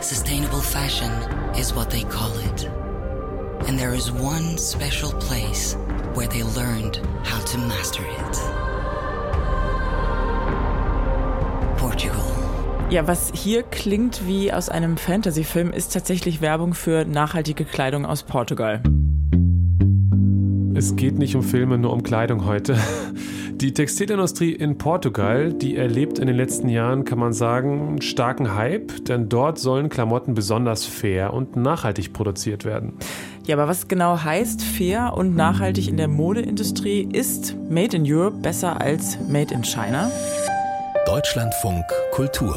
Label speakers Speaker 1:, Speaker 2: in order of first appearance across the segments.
Speaker 1: Sustainable fashion is what they call it. And there is one special place where they learned how to master it. Portugal.
Speaker 2: Ja, was hier klingt wie aus einem Fantasy-Film, ist tatsächlich Werbung für nachhaltige Kleidung aus Portugal.
Speaker 3: Es geht nicht um Filme, nur um Kleidung heute. Die Textilindustrie in Portugal, die erlebt in den letzten Jahren, kann man sagen, einen starken Hype, denn dort sollen Klamotten besonders fair und nachhaltig produziert werden.
Speaker 2: Ja, aber was genau heißt fair und nachhaltig in der Modeindustrie? Ist Made in Europe besser als Made in China?
Speaker 4: Deutschlandfunk Kultur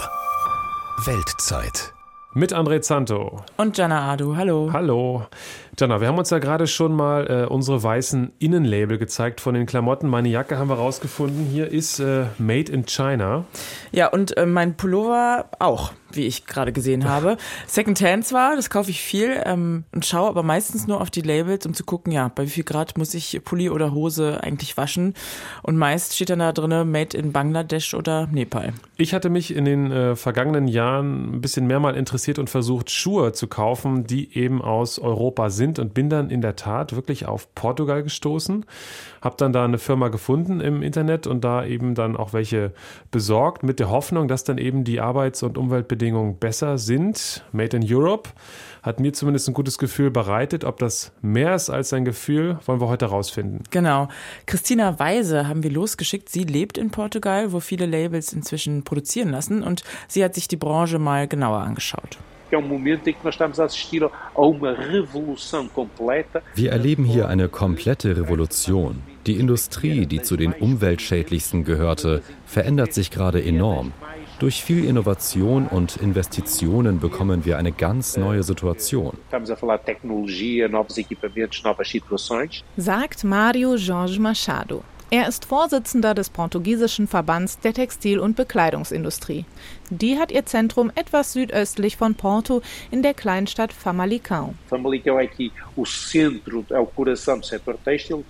Speaker 4: Weltzeit
Speaker 3: mit André Zanto.
Speaker 2: Und Jana Adu, hallo.
Speaker 3: Hallo. Jana, wir haben uns ja gerade schon mal äh, unsere weißen Innenlabel gezeigt von den Klamotten. Meine Jacke haben wir rausgefunden. Hier ist äh, Made in China.
Speaker 2: Ja, und äh, mein Pullover auch wie ich gerade gesehen habe. Secondhand zwar, das kaufe ich viel ähm, und schaue aber meistens nur auf die Labels, um zu gucken, ja, bei wie viel Grad muss ich Pulli oder Hose eigentlich waschen. Und meist steht dann da drin, made in Bangladesch oder Nepal.
Speaker 3: Ich hatte mich in den äh, vergangenen Jahren ein bisschen mehr mal interessiert und versucht, Schuhe zu kaufen, die eben aus Europa sind und bin dann in der Tat wirklich auf Portugal gestoßen. Hab dann da eine Firma gefunden im Internet und da eben dann auch welche besorgt mit der Hoffnung, dass dann eben die Arbeits- und Umweltbedingungen besser sind. Made in Europe hat mir zumindest ein gutes Gefühl bereitet. Ob das mehr ist als ein Gefühl, wollen wir heute herausfinden.
Speaker 2: Genau. Christina Weise haben wir losgeschickt. Sie lebt in Portugal, wo viele Labels inzwischen produzieren lassen und sie hat sich die Branche mal genauer angeschaut.
Speaker 5: Wir erleben hier eine komplette Revolution. Die Industrie, die zu den umweltschädlichsten gehörte, verändert sich gerade enorm. Durch viel Innovation und Investitionen bekommen wir eine ganz neue Situation.
Speaker 6: Sagt Mario Jorge Machado. Er ist Vorsitzender des portugiesischen Verbands der Textil- und Bekleidungsindustrie. Die hat ihr Zentrum etwas südöstlich von Porto in der Kleinstadt Famalicão.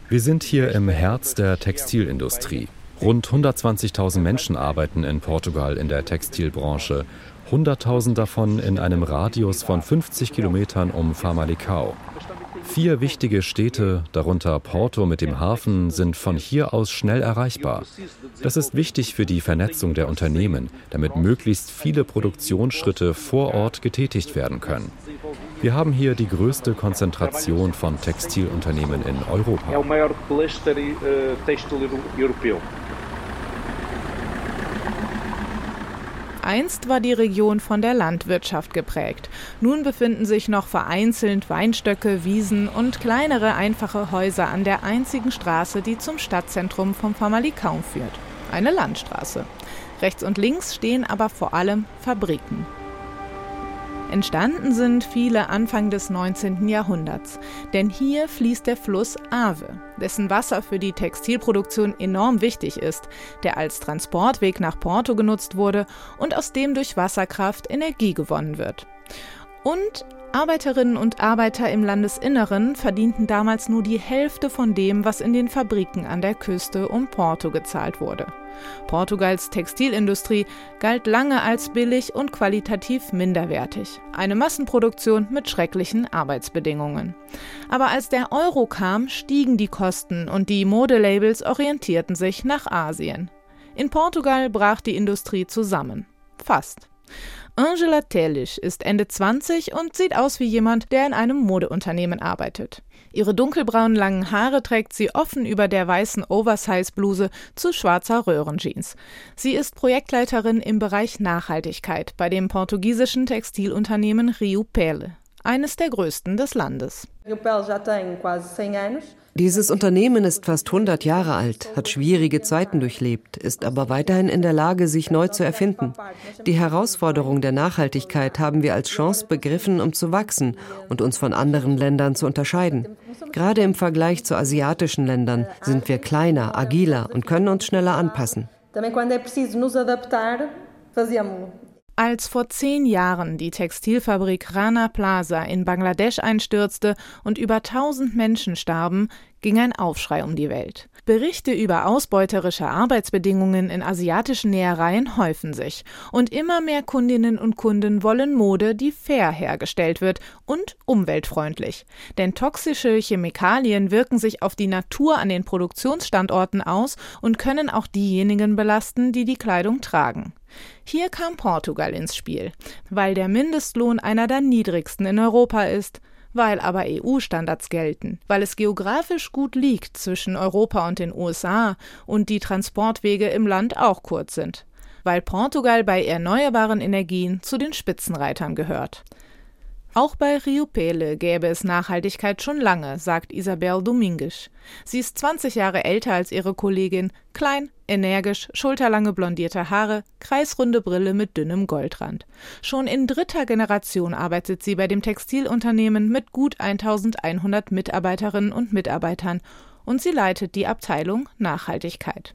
Speaker 5: Wir sind hier im Herz der Textilindustrie. Rund 120.000 Menschen arbeiten in Portugal in der Textilbranche, 100.000 davon in einem Radius von 50 Kilometern um Famalicão. Vier wichtige Städte, darunter Porto mit dem Hafen, sind von hier aus schnell erreichbar. Das ist wichtig für die Vernetzung der Unternehmen, damit möglichst viele Produktionsschritte vor Ort getätigt werden können. Wir haben hier die größte Konzentration von Textilunternehmen in Europa.
Speaker 6: Einst war die Region von der Landwirtschaft geprägt. Nun befinden sich noch vereinzelt Weinstöcke, Wiesen und kleinere einfache Häuser an der einzigen Straße, die zum Stadtzentrum vom Famalicão führt. Eine Landstraße. Rechts und links stehen aber vor allem Fabriken. Entstanden sind viele Anfang des 19. Jahrhunderts, denn hier fließt der Fluss Ave, dessen Wasser für die Textilproduktion enorm wichtig ist, der als Transportweg nach Porto genutzt wurde und aus dem durch Wasserkraft Energie gewonnen wird. Und Arbeiterinnen und Arbeiter im Landesinneren verdienten damals nur die Hälfte von dem, was in den Fabriken an der Küste um Porto gezahlt wurde. Portugals Textilindustrie galt lange als billig und qualitativ minderwertig. Eine Massenproduktion mit schrecklichen Arbeitsbedingungen. Aber als der Euro kam, stiegen die Kosten und die Modelabels orientierten sich nach Asien. In Portugal brach die Industrie zusammen. Fast. Angela Telich ist Ende 20 und sieht aus wie jemand, der in einem Modeunternehmen arbeitet. Ihre dunkelbraunen langen Haare trägt sie offen über der weißen Oversize-Bluse zu schwarzer Röhrenjeans. Sie ist Projektleiterin im Bereich Nachhaltigkeit bei dem portugiesischen Textilunternehmen Rio Pele, eines der größten des Landes.
Speaker 7: Dieses Unternehmen ist fast 100 Jahre alt, hat schwierige Zeiten durchlebt, ist aber weiterhin in der Lage, sich neu zu erfinden. Die Herausforderung der Nachhaltigkeit haben wir als Chance begriffen, um zu wachsen und uns von anderen Ländern zu unterscheiden. Gerade im Vergleich zu asiatischen Ländern sind wir kleiner, agiler und können uns schneller anpassen.
Speaker 6: Als vor zehn Jahren die Textilfabrik Rana Plaza in Bangladesch einstürzte und über tausend Menschen starben, ging ein Aufschrei um die Welt. Berichte über ausbeuterische Arbeitsbedingungen in asiatischen Nähereien häufen sich und immer mehr Kundinnen und Kunden wollen Mode, die fair hergestellt wird und umweltfreundlich. Denn toxische Chemikalien wirken sich auf die Natur an den Produktionsstandorten aus und können auch diejenigen belasten, die die Kleidung tragen. Hier kam Portugal ins Spiel, weil der Mindestlohn einer der niedrigsten in Europa ist, weil aber EU-Standards gelten, weil es geografisch gut liegt zwischen Europa und den USA und die Transportwege im Land auch kurz sind, weil Portugal bei erneuerbaren Energien zu den Spitzenreitern gehört. Auch bei Rio Pele gäbe es Nachhaltigkeit schon lange, sagt Isabel Domingues. Sie ist 20 Jahre älter als ihre Kollegin, klein, energisch, schulterlange blondierte Haare, kreisrunde Brille mit dünnem Goldrand. Schon in dritter Generation arbeitet sie bei dem Textilunternehmen mit gut 1100 Mitarbeiterinnen und Mitarbeitern und sie leitet die Abteilung Nachhaltigkeit.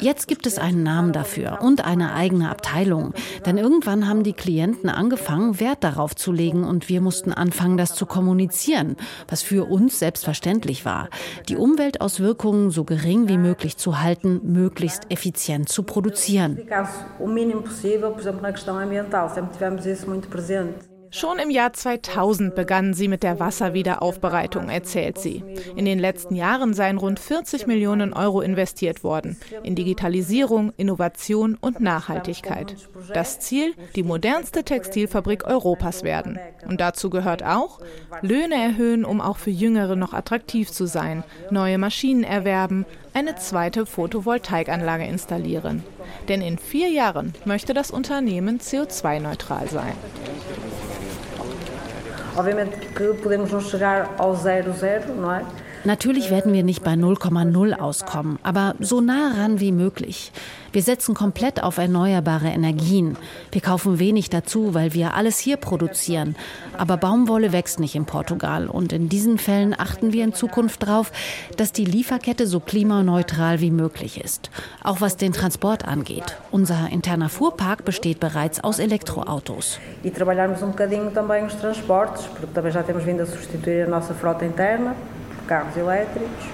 Speaker 8: Jetzt gibt es einen Namen dafür und eine eigene Abteilung. Denn irgendwann haben die Klienten angefangen, Wert darauf zu legen und wir mussten anfangen, das zu kommunizieren, was für uns selbstverständlich war. Die Umweltauswirkungen so gering wie möglich zu halten, möglichst effizient zu produzieren.
Speaker 6: Schon im Jahr 2000 begannen sie mit der Wasserwiederaufbereitung, erzählt sie. In den letzten Jahren seien rund 40 Millionen Euro investiert worden in Digitalisierung, Innovation und Nachhaltigkeit. Das Ziel, die modernste Textilfabrik Europas werden. Und dazu gehört auch, Löhne erhöhen, um auch für Jüngere noch attraktiv zu sein, neue Maschinen erwerben, eine zweite Photovoltaikanlage installieren. Denn in vier Jahren möchte das Unternehmen CO2-neutral sein.
Speaker 8: Obviamente que podemos não chegar ao zero zero, não é? Natürlich werden wir nicht bei 0,0 auskommen, aber so nah ran wie möglich. Wir setzen komplett auf erneuerbare Energien. Wir kaufen wenig dazu, weil wir alles hier produzieren. Aber Baumwolle wächst nicht in Portugal. Und in diesen Fällen achten wir in Zukunft darauf, dass die Lieferkette so klimaneutral wie möglich ist. Auch was den Transport angeht. Unser interner Fuhrpark besteht bereits aus Elektroautos. E trabalharmos um bocadinho também os transportes, porque também já temos vindo a substituir a nossa frota carros elétricos.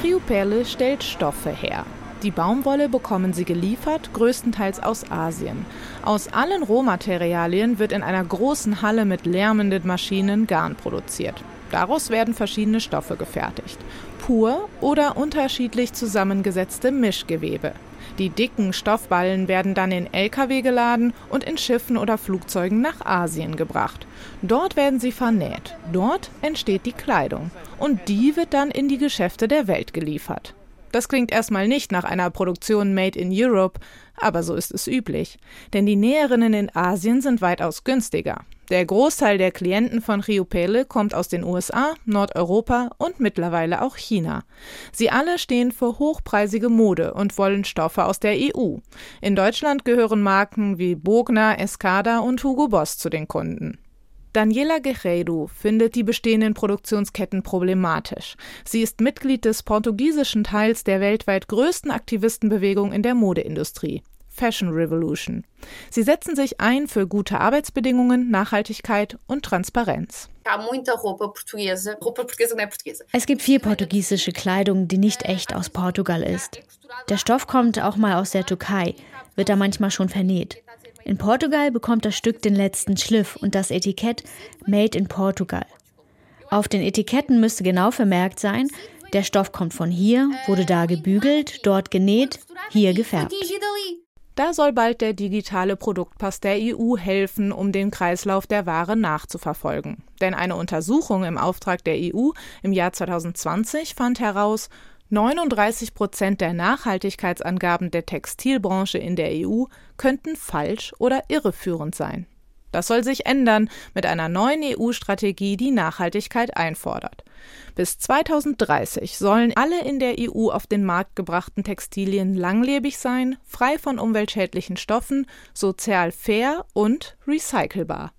Speaker 6: Criopelle stellt Stoffe her. Die Baumwolle bekommen sie geliefert, größtenteils aus Asien. Aus allen Rohmaterialien wird in einer großen Halle mit lärmenden Maschinen Garn produziert. Daraus werden verschiedene Stoffe gefertigt. Pur oder unterschiedlich zusammengesetzte Mischgewebe. Die dicken Stoffballen werden dann in Lkw geladen und in Schiffen oder Flugzeugen nach Asien gebracht. Dort werden sie vernäht. Dort entsteht die Kleidung. Und die wird dann in die Geschäfte der Welt geliefert. Das klingt erstmal nicht nach einer Produktion Made in Europe, aber so ist es üblich. Denn die Näherinnen in Asien sind weitaus günstiger. Der Großteil der Klienten von Riopele kommt aus den USA, Nordeuropa und mittlerweile auch China. Sie alle stehen für hochpreisige Mode und wollen Stoffe aus der EU. In Deutschland gehören Marken wie Bogner, Escada und Hugo Boss zu den Kunden. Daniela Guerreiro findet die bestehenden Produktionsketten problematisch. Sie ist Mitglied des portugiesischen Teils der weltweit größten Aktivistenbewegung in der Modeindustrie. Fashion Revolution. Sie setzen sich ein für gute Arbeitsbedingungen, Nachhaltigkeit und Transparenz.
Speaker 9: Es gibt viel portugiesische Kleidung, die nicht echt aus Portugal ist. Der Stoff kommt auch mal aus der Türkei, wird da manchmal schon vernäht. In Portugal bekommt das Stück den letzten Schliff und das Etikett Made in Portugal. Auf den Etiketten müsste genau vermerkt sein, der Stoff kommt von hier, wurde da gebügelt, dort genäht, hier gefärbt.
Speaker 6: Da soll bald der digitale Produktpass der EU helfen, um den Kreislauf der Ware nachzuverfolgen. Denn eine Untersuchung im Auftrag der EU im Jahr 2020 fand heraus, 39 Prozent der Nachhaltigkeitsangaben der Textilbranche in der EU könnten falsch oder irreführend sein. Das soll sich ändern mit einer neuen EU-Strategie, die Nachhaltigkeit einfordert. Bis 2030 sollen alle in der EU auf den Markt gebrachten Textilien langlebig sein, frei von umweltschädlichen Stoffen, sozial fair und recycelbar.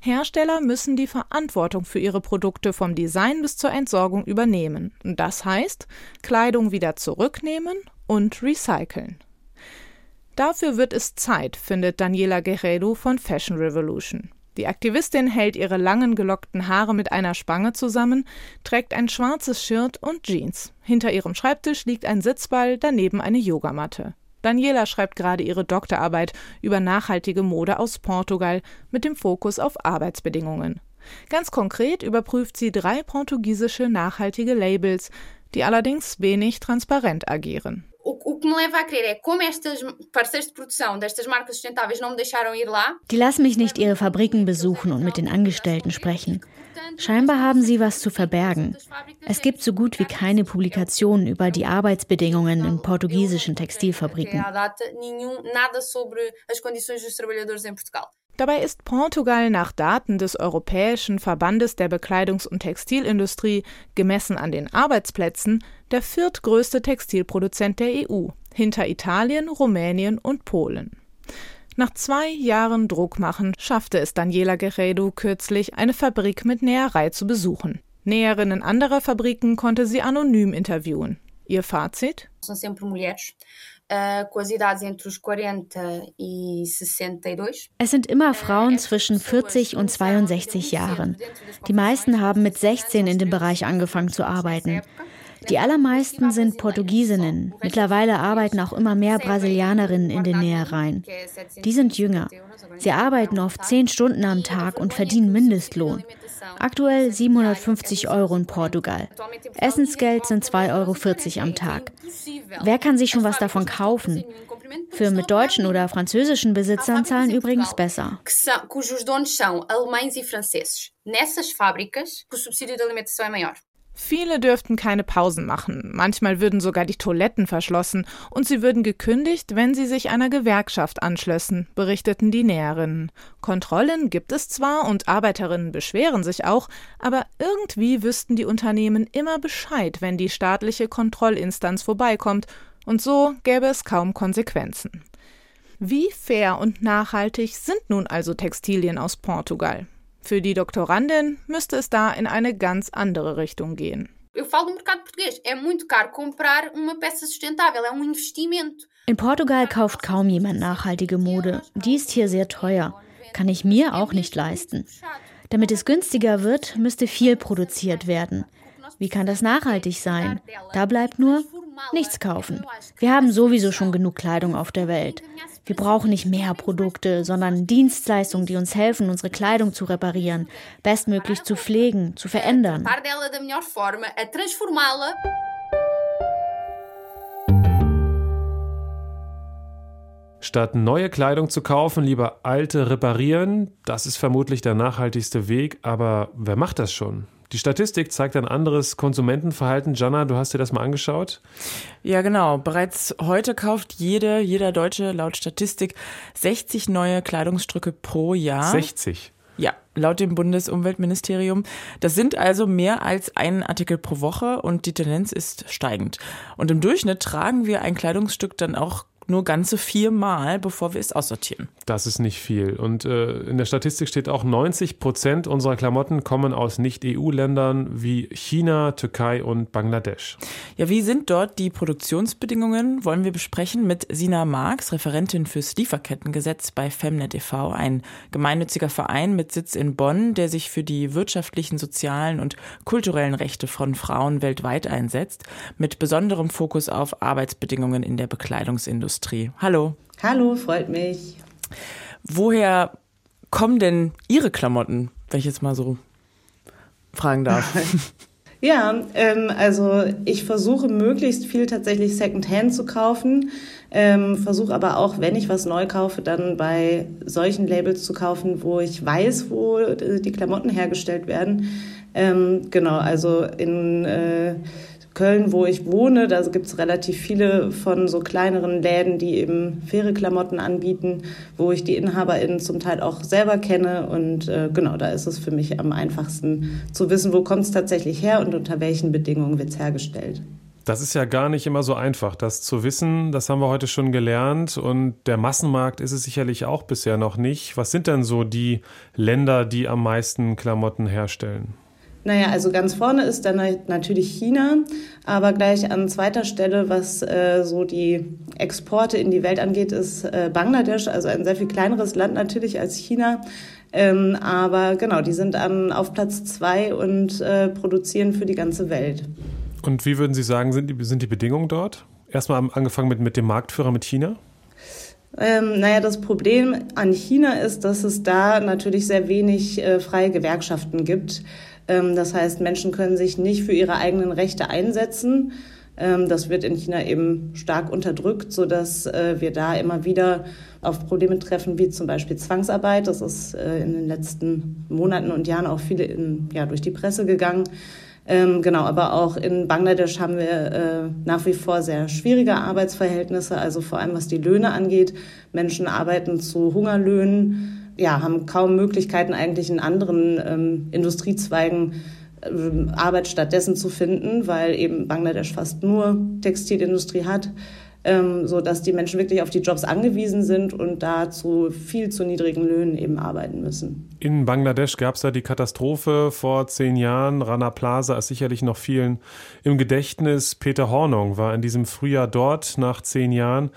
Speaker 6: Hersteller müssen die Verantwortung für ihre Produkte vom Design bis zur Entsorgung übernehmen. Das heißt, Kleidung wieder zurücknehmen und recyceln. Dafür wird es Zeit, findet Daniela Guerrero von Fashion Revolution. Die Aktivistin hält ihre langen gelockten Haare mit einer Spange zusammen, trägt ein schwarzes Shirt und Jeans. Hinter ihrem Schreibtisch liegt ein Sitzball, daneben eine Yogamatte. Daniela schreibt gerade ihre Doktorarbeit über nachhaltige Mode aus Portugal mit dem Fokus auf Arbeitsbedingungen. Ganz konkret überprüft sie drei portugiesische nachhaltige Labels, die allerdings wenig transparent agieren. O, o que me leva a crer é como
Speaker 9: estas parceiros de produção destas marcas sustentáveis não me deixaram ir lá. Die lassen mich nicht ihre Fabriken besuchen und mit den Angestellten sprechen. Scheinbar haben sie was zu verbergen. Es gibt so gut wie keine Publikationen über die Arbeitsbedingungen in portugiesischen Textilfabriken.
Speaker 6: Dabei ist Portugal nach Daten des Europäischen Verbandes der Bekleidungs- und Textilindustrie gemessen an den Arbeitsplätzen der viertgrößte Textilproduzent der EU, hinter Italien, Rumänien und Polen. Nach zwei Jahren Druckmachen schaffte es Daniela Guerredo kürzlich, eine Fabrik mit Näherei zu besuchen. Näherinnen anderer Fabriken konnte sie anonym interviewen. Ihr Fazit?
Speaker 9: E es sind immer Frauen zwischen 40 und 62 Jahren. Die meisten haben mit 16 in dem Bereich angefangen zu arbeiten. Die allermeisten sind Portugiesinnen. Mittlerweile arbeiten auch immer mehr Brasilianerinnen in den Nähereien. Die sind jünger. Sie arbeiten oft zehn Stunden am Tag und verdienen Mindestlohn. Aktuell 750 Euro in Portugal. Essensgeld sind 2,40 Euro am Tag. Wer kann sich schon was davon kaufen? Firmen mit deutschen oder französischen Besitzern zahlen übrigens besser. Cujos donos são alemães e franceses. Nessas fábricas, o subsídio de alimentação é maior.
Speaker 6: Viele dürften keine Pausen machen, manchmal würden sogar die Toiletten verschlossen und sie würden gekündigt, wenn sie sich einer Gewerkschaft anschlössen, berichteten die Näherinnen. Kontrollen gibt es zwar und Arbeiterinnen beschweren sich auch, aber irgendwie wüssten die Unternehmen immer Bescheid, wenn die staatliche Kontrollinstanz vorbeikommt, und so gäbe es kaum Konsequenzen. Wie fair und nachhaltig sind nun also Textilien aus Portugal? Für die Doktorandin müsste es da in eine ganz andere Richtung gehen.
Speaker 9: In Portugal kauft kaum jemand nachhaltige Mode. Die ist hier sehr teuer. Kann ich mir auch nicht leisten. Damit es günstiger wird, müsste viel produziert werden. Wie kann das nachhaltig sein? Da bleibt nur nichts kaufen. Wir haben sowieso schon genug Kleidung auf der Welt. Wir brauchen nicht mehr Produkte, sondern Dienstleistungen, die uns helfen, unsere Kleidung zu reparieren, bestmöglich zu pflegen, zu verändern.
Speaker 3: Statt neue Kleidung zu kaufen, lieber alte reparieren. Das ist vermutlich der nachhaltigste Weg, aber wer macht das schon? Die Statistik zeigt ein anderes Konsumentenverhalten. Jana, du hast dir das mal angeschaut?
Speaker 2: Ja, genau. Bereits heute kauft jede, jeder Deutsche laut Statistik 60 neue Kleidungsstücke pro Jahr.
Speaker 3: 60?
Speaker 2: Ja, laut dem Bundesumweltministerium. Das sind also mehr als einen Artikel pro Woche und die Tendenz ist steigend. Und im Durchschnitt tragen wir ein Kleidungsstück dann auch nur ganze viermal, bevor wir es aussortieren.
Speaker 3: Das ist nicht viel. Und äh, in der Statistik steht auch, 90 Prozent unserer Klamotten kommen aus Nicht-EU-Ländern wie China, Türkei und Bangladesch.
Speaker 2: Ja, wie sind dort die Produktionsbedingungen? Wollen wir besprechen mit Sina Marx, Referentin fürs Lieferkettengesetz bei Femnet e.V., ein gemeinnütziger Verein mit Sitz in Bonn, der sich für die wirtschaftlichen, sozialen und kulturellen Rechte von Frauen weltweit einsetzt, mit besonderem Fokus auf Arbeitsbedingungen in der Bekleidungsindustrie. Industrie. Hallo.
Speaker 10: Hallo, freut mich.
Speaker 2: Woher kommen denn Ihre Klamotten, wenn ich jetzt mal so fragen darf?
Speaker 10: Ja, ähm, also ich versuche möglichst viel tatsächlich Secondhand zu kaufen, ähm, versuche aber auch, wenn ich was neu kaufe, dann bei solchen Labels zu kaufen, wo ich weiß, wo die Klamotten hergestellt werden. Ähm, genau, also in äh, Köln, wo ich wohne, da gibt es relativ viele von so kleineren Läden, die eben faire Klamotten anbieten, wo ich die InhaberInnen zum Teil auch selber kenne. Und äh, genau, da ist es für mich am einfachsten zu wissen, wo kommt es tatsächlich her und unter welchen Bedingungen wird es hergestellt.
Speaker 3: Das ist ja gar nicht immer so einfach, das zu wissen. Das haben wir heute schon gelernt. Und der Massenmarkt ist es sicherlich auch bisher noch nicht. Was sind denn so die Länder, die am meisten Klamotten herstellen?
Speaker 10: Naja, also ganz vorne ist dann natürlich China, aber gleich an zweiter Stelle, was äh, so die Exporte in die Welt angeht, ist äh, Bangladesch, also ein sehr viel kleineres Land natürlich als China. Ähm, aber genau, die sind an, auf Platz zwei und äh, produzieren für die ganze Welt.
Speaker 3: Und wie würden Sie sagen, sind die, sind die Bedingungen dort? Erstmal angefangen mit, mit dem Marktführer, mit China?
Speaker 10: Ähm, naja, das Problem an China ist, dass es da natürlich sehr wenig äh, freie Gewerkschaften gibt. Ähm, das heißt, Menschen können sich nicht für ihre eigenen Rechte einsetzen. Ähm, das wird in China eben stark unterdrückt, sodass äh, wir da immer wieder auf Probleme treffen, wie zum Beispiel Zwangsarbeit. Das ist äh, in den letzten Monaten und Jahren auch viele in, ja, durch die Presse gegangen. Ähm, genau, aber auch in Bangladesch haben wir äh, nach wie vor sehr schwierige Arbeitsverhältnisse, also vor allem was die Löhne angeht. Menschen arbeiten zu Hungerlöhnen ja, haben kaum Möglichkeiten eigentlich in anderen ähm, Industriezweigen ähm, Arbeit stattdessen zu finden, weil eben Bangladesch fast nur Textilindustrie hat, ähm, so dass die Menschen wirklich auf die Jobs angewiesen sind und da zu viel zu niedrigen Löhnen eben arbeiten müssen.
Speaker 3: In Bangladesch gab es ja die Katastrophe vor zehn Jahren. Rana Plaza ist sicherlich noch vielen im Gedächtnis. Peter Hornung war in diesem Frühjahr dort nach zehn Jahren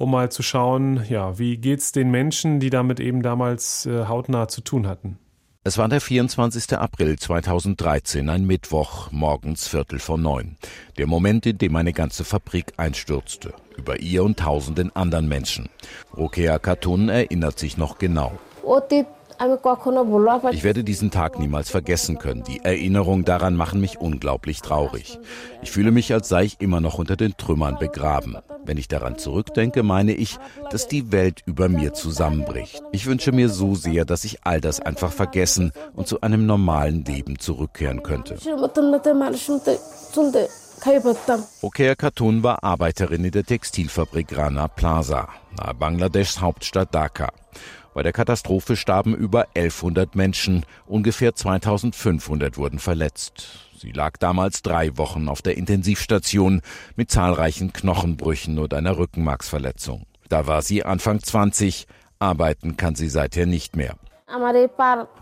Speaker 3: um mal zu schauen, ja, wie geht's den Menschen, die damit eben damals äh, hautnah zu tun hatten.
Speaker 11: Es war der 24. April 2013, ein Mittwoch, morgens Viertel vor neun. Der Moment, in dem eine ganze Fabrik einstürzte. Über ihr und tausenden anderen Menschen. Rokea Katun erinnert sich noch genau. Ich werde diesen Tag niemals vergessen können. Die Erinnerungen daran machen mich unglaublich traurig. Ich fühle mich, als sei ich immer noch unter den Trümmern begraben. Wenn ich daran zurückdenke, meine ich, dass die Welt über mir zusammenbricht. Ich wünsche mir so sehr, dass ich all das einfach vergessen und zu einem normalen Leben zurückkehren könnte. Rokea Khatun war Arbeiterin in der Textilfabrik Rana Plaza, nahe Bangladeschs Hauptstadt Dhaka. Bei der Katastrophe starben über 1100 Menschen, ungefähr 2500 wurden verletzt. Sie lag damals drei Wochen auf der Intensivstation mit zahlreichen Knochenbrüchen und einer Rückenmarksverletzung. Da war sie Anfang 20, arbeiten kann sie seither nicht mehr.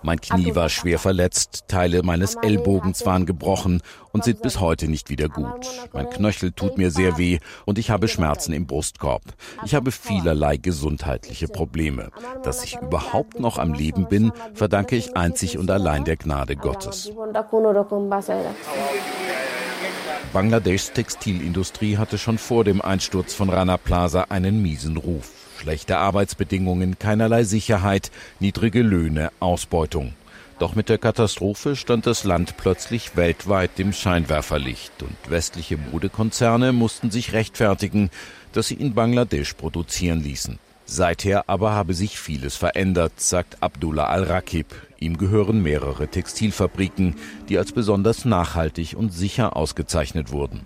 Speaker 11: Mein Knie war schwer verletzt, Teile meines Ellbogens waren gebrochen und sind bis heute nicht wieder gut. Mein Knöchel tut mir sehr weh und ich habe Schmerzen im Brustkorb. Ich habe vielerlei gesundheitliche Probleme. Dass ich überhaupt noch am Leben bin, verdanke ich einzig und allein der Gnade Gottes. Bangladeschs Textilindustrie hatte schon vor dem Einsturz von Rana Plaza einen miesen Ruf. Schlechte Arbeitsbedingungen, keinerlei Sicherheit, niedrige Löhne, Ausbeutung. Doch mit der Katastrophe stand das Land plötzlich weltweit im Scheinwerferlicht und westliche Modekonzerne mussten sich rechtfertigen, dass sie in Bangladesch produzieren ließen. Seither aber habe sich vieles verändert, sagt Abdullah al-Rakib. Ihm gehören mehrere Textilfabriken, die als besonders nachhaltig und sicher ausgezeichnet wurden.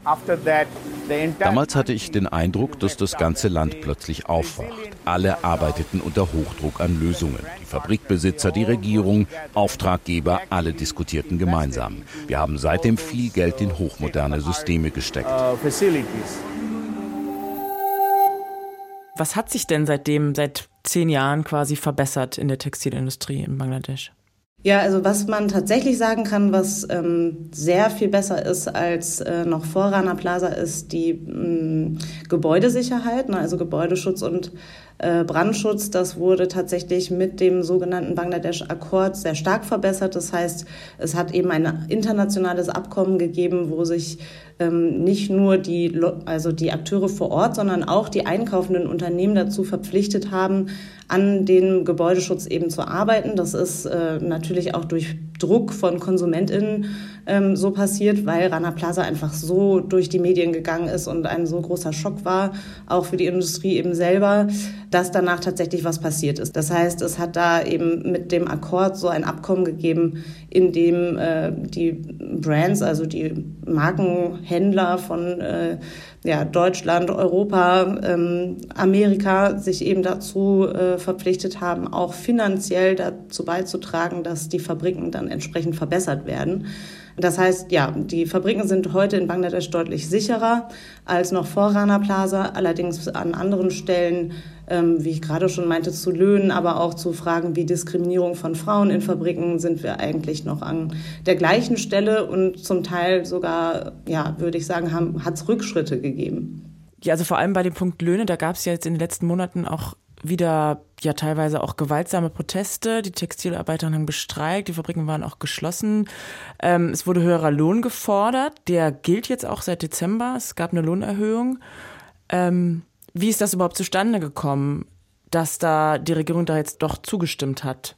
Speaker 11: Damals hatte ich den Eindruck, dass das ganze Land plötzlich aufwacht. Alle arbeiteten unter Hochdruck an Lösungen. Die Fabrikbesitzer, die Regierung, Auftraggeber, alle diskutierten gemeinsam. Wir haben seitdem viel Geld in hochmoderne Systeme gesteckt.
Speaker 2: Was hat sich denn seitdem, seit zehn Jahren quasi verbessert in der Textilindustrie in Bangladesch?
Speaker 10: Ja, also was man tatsächlich sagen kann, was ähm, sehr viel besser ist als äh, noch vor Rana Plaza, ist die ähm, Gebäudesicherheit, ne, also Gebäudeschutz und äh, Brandschutz. Das wurde tatsächlich mit dem sogenannten Bangladesch-Akkord sehr stark verbessert. Das heißt, es hat eben ein internationales Abkommen gegeben, wo sich ähm, nicht nur die, also die Akteure vor Ort, sondern auch die einkaufenden Unternehmen dazu verpflichtet haben, an dem Gebäudeschutz eben zu arbeiten. Das ist äh, natürlich auch durch Druck von KonsumentInnen ähm, so passiert, weil Rana Plaza einfach so durch die Medien gegangen ist und ein so großer Schock war, auch für die Industrie eben selber, dass danach tatsächlich was passiert ist. Das heißt, es hat da eben mit dem Akkord so ein Abkommen gegeben, in dem äh, die Brands, also die Markenhändler von äh, ja, Deutschland, Europa, ähm, Amerika sich eben dazu äh, verpflichtet haben, auch finanziell dazu beizutragen, dass die Fabriken dann entsprechend verbessert werden. Das heißt, ja, die Fabriken sind heute in Bangladesch deutlich sicherer als noch vor Rana Plaza. Allerdings an anderen Stellen, wie ich gerade schon meinte, zu Löhnen, aber auch zu Fragen wie Diskriminierung von Frauen in Fabriken sind wir eigentlich noch an der gleichen Stelle und zum Teil sogar, ja, würde ich sagen, hat es Rückschritte gegeben.
Speaker 2: Ja, also vor allem bei dem Punkt Löhne, da gab es ja jetzt in den letzten Monaten auch wieder ja teilweise auch gewaltsame Proteste. Die Textilarbeiter haben bestreikt, die Fabriken waren auch geschlossen. Ähm, es wurde höherer Lohn gefordert. Der gilt jetzt auch seit Dezember. Es gab eine Lohnerhöhung. Ähm, wie ist das überhaupt zustande gekommen, dass da die Regierung da jetzt doch zugestimmt hat?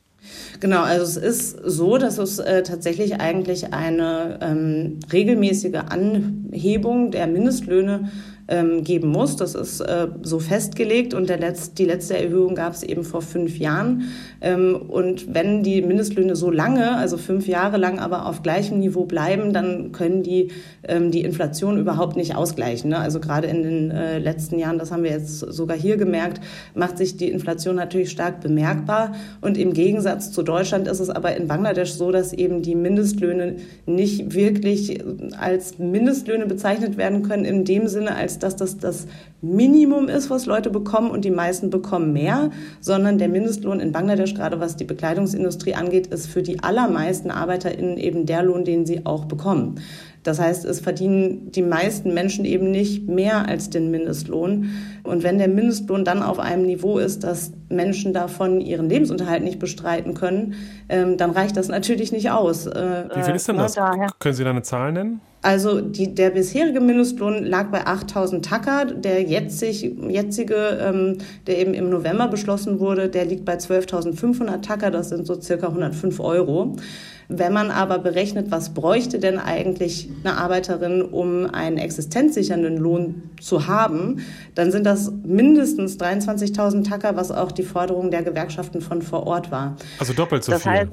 Speaker 10: Genau, also es ist so, dass es äh, tatsächlich eigentlich eine ähm, regelmäßige Anhebung der Mindestlöhne ähm, geben muss. Das ist äh, so festgelegt und der Letz-, die letzte Erhöhung gab es eben vor fünf Jahren. Ähm, und wenn die Mindestlöhne so lange, also fünf Jahre lang, aber auf gleichem Niveau bleiben, dann können die ähm, die Inflation überhaupt nicht ausgleichen. Ne? Also gerade in den äh, letzten Jahren, das haben wir jetzt sogar hier gemerkt, macht sich die Inflation natürlich stark bemerkbar. Und im Gegensatz zu Deutschland ist es aber in Bangladesch so, dass eben die Mindestlöhne nicht wirklich als Mindestlöhne bezeichnet werden können, in dem Sinne, als dass das das Minimum ist, was Leute bekommen und die meisten bekommen mehr, sondern der Mindestlohn in Bangladesch, gerade was die Bekleidungsindustrie angeht, ist für die allermeisten ArbeiterInnen eben der Lohn, den sie auch bekommen. Das heißt, es verdienen die meisten Menschen eben nicht mehr als den Mindestlohn. Und wenn der Mindestlohn dann auf einem Niveau ist, dass Menschen davon ihren Lebensunterhalt nicht bestreiten können, ähm, dann reicht das natürlich nicht aus.
Speaker 3: Äh, Wie viel ist denn das? Daher. Können Sie da eine Zahl nennen?
Speaker 10: Also die, der bisherige Mindestlohn lag bei 8.000 Taka. Der jetzig, jetzige, ähm, der eben im November beschlossen wurde, der liegt bei 12.500 Taka. Das sind so circa 105 Euro. Wenn man aber berechnet, was bräuchte denn eigentlich eine Arbeiterin, um einen existenzsichernden Lohn zu haben, dann sind das mindestens 23.000 Tacker, was auch die Forderung der Gewerkschaften von vor Ort war.
Speaker 3: Also doppelt so das viel.
Speaker 10: Heißt,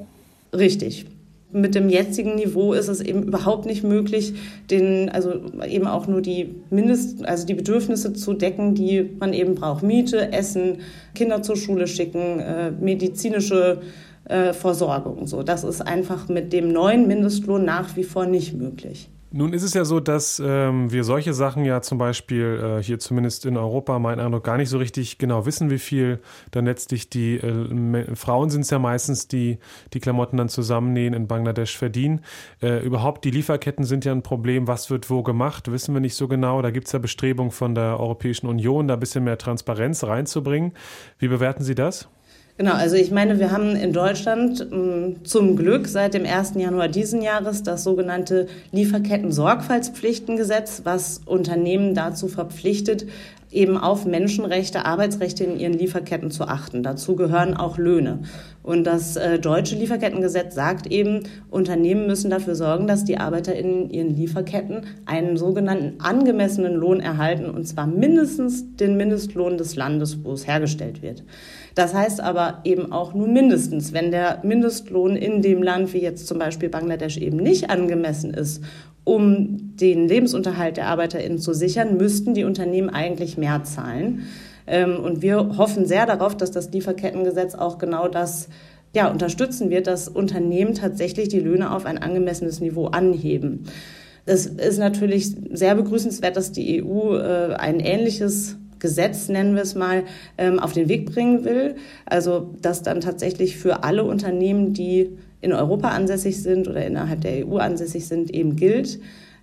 Speaker 10: richtig mit dem jetzigen Niveau ist es eben überhaupt nicht möglich, den, also eben auch nur die Mindest, also die Bedürfnisse zu decken, die man eben braucht. Miete, Essen, Kinder zur Schule schicken, äh, medizinische äh, Versorgung. So, das ist einfach mit dem neuen Mindestlohn nach wie vor nicht möglich.
Speaker 3: Nun ist es ja so, dass ähm, wir solche Sachen ja zum Beispiel äh, hier zumindest in Europa, mein Eindruck, gar nicht so richtig genau wissen, wie viel dann letztlich die äh, Frauen sind es ja meistens, die die Klamotten dann zusammennähen in Bangladesch verdienen. Äh, überhaupt die Lieferketten sind ja ein Problem. Was wird wo gemacht, wissen wir nicht so genau. Da gibt es ja Bestrebungen von der Europäischen Union, da ein bisschen mehr Transparenz reinzubringen. Wie bewerten Sie das?
Speaker 10: Genau, also ich meine, wir haben in Deutschland mh, mm, zum Glück seit dem 1. Januar diesen Jahres das sogenannte Lieferketten-Sorgfaltspflichtengesetz, was Unternehmen dazu verpflichtet, eben auf Menschenrechte, Arbeitsrechte in ihren Lieferketten zu achten. Dazu gehören auch Löhne. Und das äh, deutsche Lieferkettengesetz sagt eben, Unternehmen müssen dafür sorgen, dass die Arbeiter in ihren Lieferketten einen sogenannten angemessenen Lohn erhalten, und zwar mindestens den Mindestlohn des Landes, wo es hergestellt wird. Das heißt aber eben auch nur mindestens, wenn der Mindestlohn in dem Land, wie jetzt zum Beispiel Bangladesch, eben nicht angemessen ist um den Lebensunterhalt der ArbeiterInnen zu sichern, müssten die Unternehmen eigentlich mehr zahlen. Ähm, und wir hoffen sehr darauf, dass das Lieferkettengesetz auch genau das ja, unterstützen wird, dass Unternehmen tatsächlich die Löhne auf ein angemessenes Niveau anheben. Es ist natürlich sehr begrüßenswert, dass die EU äh, ein ähnliches Gesetz, nennen wir es mal, ähm, auf den Weg bringen will. Also, dass dann tatsächlich für alle Unternehmen, die in Europa ansässig sind oder innerhalb der EU ansässig sind, eben gilt.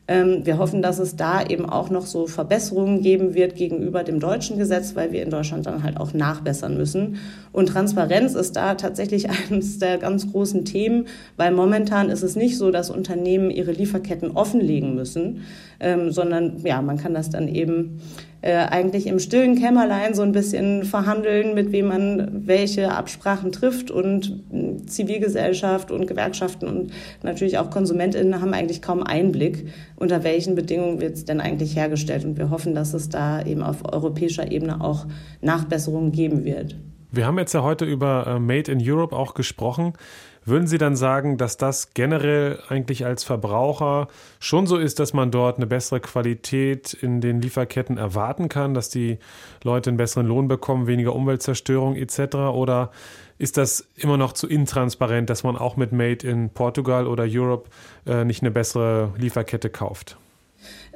Speaker 10: Ähm, wir hoffen, dass es da eben auch noch so Verbesserungen geben wird gegenüber dem deutschen Gesetz, weil wir in Deutschland dann halt auch nachbessern müssen. Und Transparenz ist da tatsächlich eines der ganz großen Themen, weil momentan ist es nicht so, dass Unternehmen ihre Lieferketten offenlegen müssen, ähm, sondern ja, man kann das dann eben äh, eigentlich im stillen Kämmerlein so ein bisschen verhandeln, mit wem man welche Absprachen trifft. Und hm, Zivilgesellschaft und Gewerkschaften und natürlich auch KonsumentInnen haben eigentlich kaum Einblick, unter welchen Bedingungen wird es denn eigentlich hergestellt. Und wir hoffen, dass es da eben auf europäischer Ebene auch Nachbesserungen geben wird.
Speaker 3: Wir haben jetzt ja heute über äh, Made in Europe auch gesprochen. Würden Sie dann sagen, dass das generell eigentlich als Verbraucher schon so ist, dass man dort eine bessere Qualität in den Lieferketten erwarten kann, dass die Leute einen besseren Lohn bekommen, weniger Umweltzerstörung etc.? Oder ist das immer noch zu intransparent, dass man auch mit Made in Portugal oder Europe äh, nicht eine bessere Lieferkette kauft?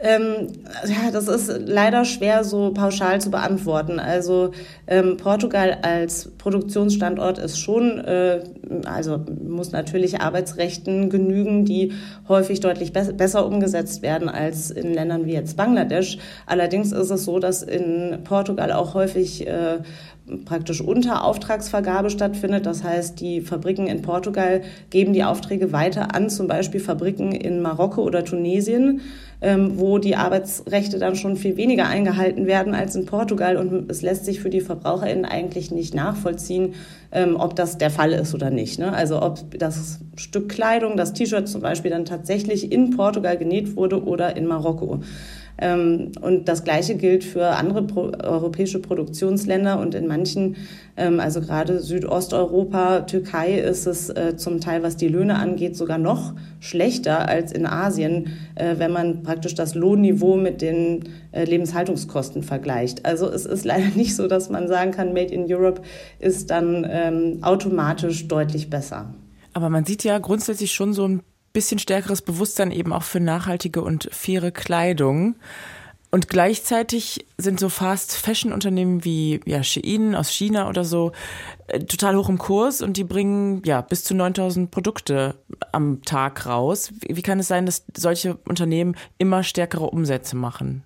Speaker 10: Ähm, ja, das ist leider schwer so pauschal zu beantworten. Also ähm, Portugal als Produktionsstandort ist schon, äh, also muss natürlich Arbeitsrechten genügen, die häufig deutlich be besser umgesetzt werden als in Ländern wie jetzt Bangladesch. Allerdings ist es so, dass in Portugal auch häufig äh, praktisch unter Auftragsvergabe stattfindet. Das heißt, die Fabriken in Portugal geben die Aufträge weiter an, zum Beispiel Fabriken in Marokko oder Tunesien, ähm, wo die Arbeitsrechte dann schon viel weniger eingehalten werden als in Portugal. Und es lässt sich für die VerbraucherInnen eigentlich nicht nachvollziehen, ähm, ob das der Fall ist oder nicht. Ne? Also ob das Stück Kleidung, das T-Shirt zum Beispiel dann tatsächlich in Portugal genäht wurde oder in Marokko. Ähm, und das Gleiche gilt für andere pro europäische Produktionsländer und in manchen, ähm, also gerade Südosteuropa, Türkei, ist es äh, zum Teil, was die Löhne angeht, sogar noch schlechter als in Asien, äh, wenn man praktisch das Lohnniveau mit den äh, Lebenshaltungskosten vergleicht. Also es ist leider nicht so, dass man sagen kann, Made in Europe ist dann ähm, automatisch deutlich besser.
Speaker 2: Aber man sieht ja grundsätzlich schon so ein bisschen stärkeres Bewusstsein eben auch für nachhaltige und faire Kleidung. Und gleichzeitig sind so Fast-Fashion-Unternehmen wie ja, Shein aus China oder so äh, total hoch im Kurs und die bringen ja bis zu 9000 Produkte am Tag raus. Wie, wie kann es sein, dass solche Unternehmen immer stärkere Umsätze machen?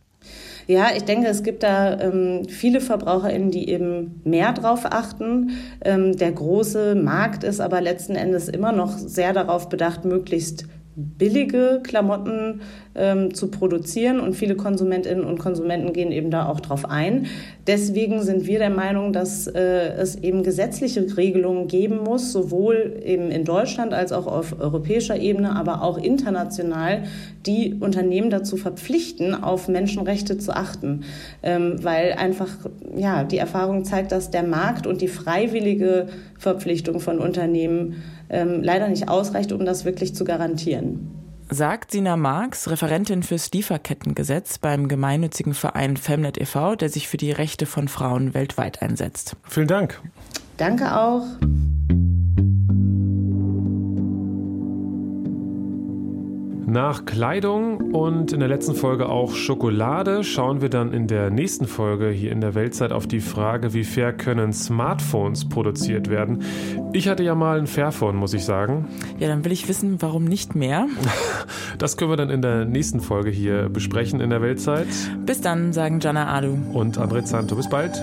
Speaker 10: Ja, ich denke, es gibt da ähm, viele VerbraucherInnen, die eben mehr drauf achten. Ähm, der große Markt ist aber letzten Endes immer noch sehr darauf bedacht, möglichst billige Klamotten ähm, zu produzieren und viele Konsumentinnen und Konsumenten gehen eben da auch drauf ein. Deswegen sind wir der Meinung, dass äh, es eben gesetzliche Regelungen geben muss, sowohl eben in Deutschland als auch auf europäischer Ebene, aber auch international, die Unternehmen dazu verpflichten, auf Menschenrechte zu achten, ähm, weil einfach ja die Erfahrung zeigt, dass der Markt und die freiwillige Verpflichtung von Unternehmen ähm, leider nicht ausreicht, um das wirklich zu garantieren.
Speaker 2: Sagt Sina Marx, Referentin fürs Lieferkettengesetz beim gemeinnützigen Verein Femnet e.V., der sich für die Rechte von Frauen weltweit einsetzt.
Speaker 3: Vielen Dank.
Speaker 10: Danke auch.
Speaker 3: Nach Kleidung und in der letzten Folge auch Schokolade schauen wir dann in der nächsten Folge hier in der Weltzeit auf die Frage, wie fair können Smartphones produziert werden. Ich hatte ja mal ein Fairphone, muss ich sagen.
Speaker 2: Ja, dann will ich wissen, warum nicht mehr.
Speaker 3: Das können wir dann in der nächsten Folge hier besprechen in der Weltzeit.
Speaker 2: Bis dann, sagen Jana Adu
Speaker 3: und André Zanto. Bis bald.